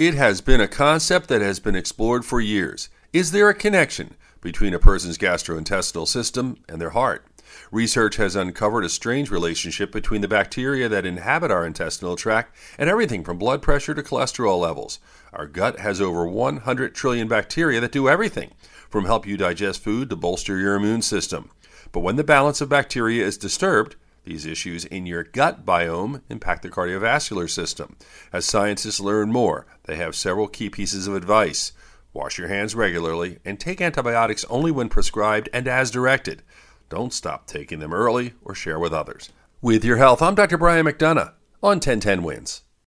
It has been a concept that has been explored for years. Is there a connection between a person's gastrointestinal system and their heart? Research has uncovered a strange relationship between the bacteria that inhabit our intestinal tract and everything from blood pressure to cholesterol levels. Our gut has over 100 trillion bacteria that do everything, from help you digest food to bolster your immune system. But when the balance of bacteria is disturbed, these issues in your gut biome impact the cardiovascular system. As scientists learn more, they have several key pieces of advice. Wash your hands regularly and take antibiotics only when prescribed and as directed. Don't stop taking them early or share with others. With your health, I'm Dr. Brian McDonough on 1010 Wins.